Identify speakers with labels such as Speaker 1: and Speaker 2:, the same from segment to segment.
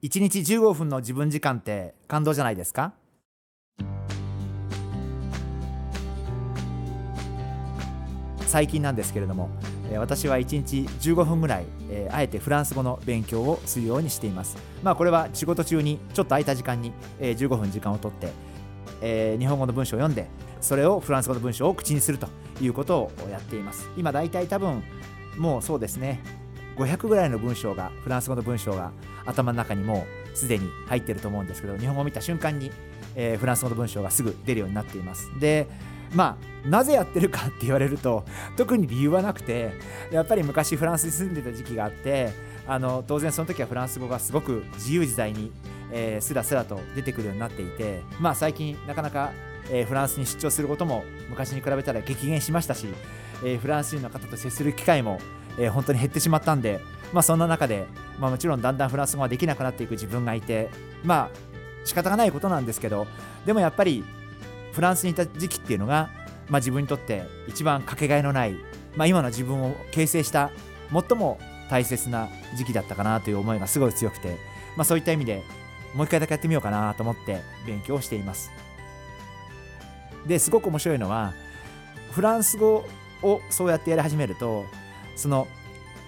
Speaker 1: 1日15分の自分時間って感動じゃないですか？最近なんですけれども私は1日15分ぐらい、あえてフランス語の勉強をするようにしています。まあこれは仕事中にちょっと空いた時間に、えー、15分時間をとって、えー、日本語の文章を読んでそれをフランス語の文章を口にするということをやっています。今だいたい多分もうそうですね500ぐらいの文章がフランス語の文章が頭の中にもうすでに入ってると思うんですけど日本語を見た瞬間に、えー、フランス語の文章がすぐ出るようになっています。でまあなぜやってるかって言われると特に理由はなくてやっぱり昔フランスに住んでた時期があってあの当然その時はフランス語がすごく自由自在に、えー、スラスラと出てくるようになっていてまあ最近なかなか、えー、フランスに出張することも昔に比べたら激減しましたし、えー、フランス人の方と接する機会も、えー、本当に減ってしまったんでまあそんな中で、まあ、もちろんだんだんフランス語ができなくなっていく自分がいてまあ仕方がないことなんですけどでもやっぱりフランスにいた時期っていうのが、まあ、自分にとって一番かけがえのない、まあ、今の自分を形成した最も大切な時期だったかなという思いがすごい強くて、まあ、そういった意味でもう一回だけやってみようかなと思って勉強しています。ですごく面白いのはフランス語をそうやってやり始めるとその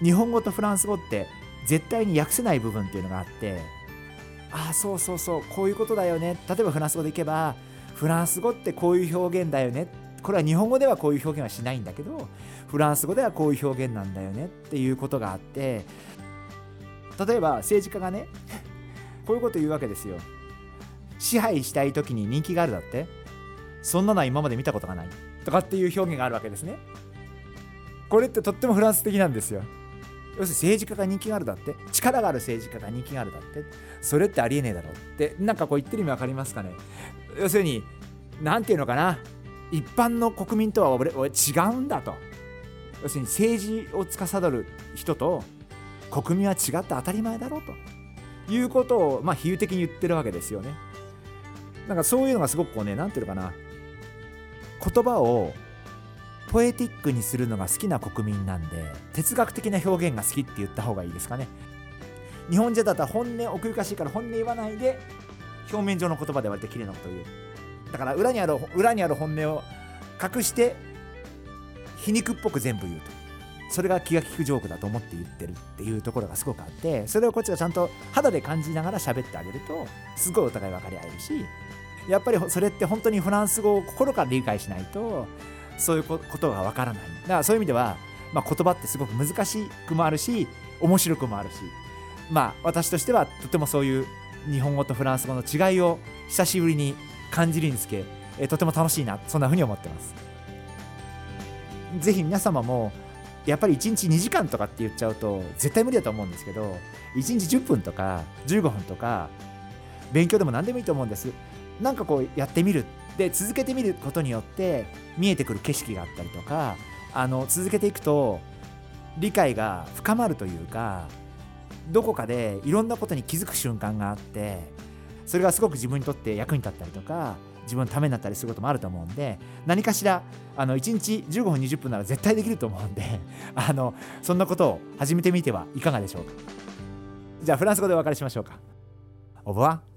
Speaker 1: 日本語とフランス語って絶対に訳せない部分っていうのがあってああそうそうそうこういうことだよね。例えばフランス語でいけばフランス語ってこういう表現だよね。これは日本語ではこういう表現はしないんだけどフランス語ではこういう表現なんだよね。っていうことがあって例えば政治家がね こういうこと言うわけですよ。支配したい時に人気があるだって。そんなのは今まで見たことがない。とかっていう表現があるわけですね。これってとってもフランス的なんですよ。要するに政治家が人気があるだって。力がある政治家が人気があるだって。それってありえねえだろって。なんかこう言ってる意味分かりますかね。要するに何て言うのかな。一般の国民とは俺俺違うんだと。要するに政治を司る人と国民は違って当たり前だろうと。いうことをまあ比喩的に言ってるわけですよね。なんかそういうのがすごくこうね何て言うのかな。言葉をポエティックにするのが好きな国民なんで哲学的な表現が好きって言った方がいいですかね日本人だったら本音奥ゆかしいから本音言わないで表面上の言葉で割と綺麗なことを言うだから裏にある裏にある本音を隠して皮肉っぽく全部言うとそれが気が利くジョークだと思って言ってるっていうところがすごくあってそれをこっちがちゃんと肌で感じながら喋ってあげるとすごいお互い分かり合えるしやっぱりそれって本当にフランス語を心から理解しないとそういうことがわからない。だからそういう意味では、まあ、言葉ってすごく難しくもあるし面白くもあるしまあ私としてはとてもそういう日本語とフランス語の違いを久しぶりに感じるにつけ、えとても楽しいなそんなふうに思ってます。ぜひ皆様もやっぱり1日2時間とかって言っちゃうと絶対無理だと思うんですけど1日10分とか15分とか勉強でも何でもいいと思うんです。なんかこうやってみるで続けてみることによって見えてくる景色があったりとかあの続けていくと理解が深まるというかどこかでいろんなことに気づく瞬間があってそれがすごく自分にとって役に立ったりとか自分のためになったりすることもあると思うんで何かしらあの1日15分20分なら絶対できると思うんで あのそんなことを始めてみてはいかがでしょうかじゃあフランス語でお別れしましょうか。オブワ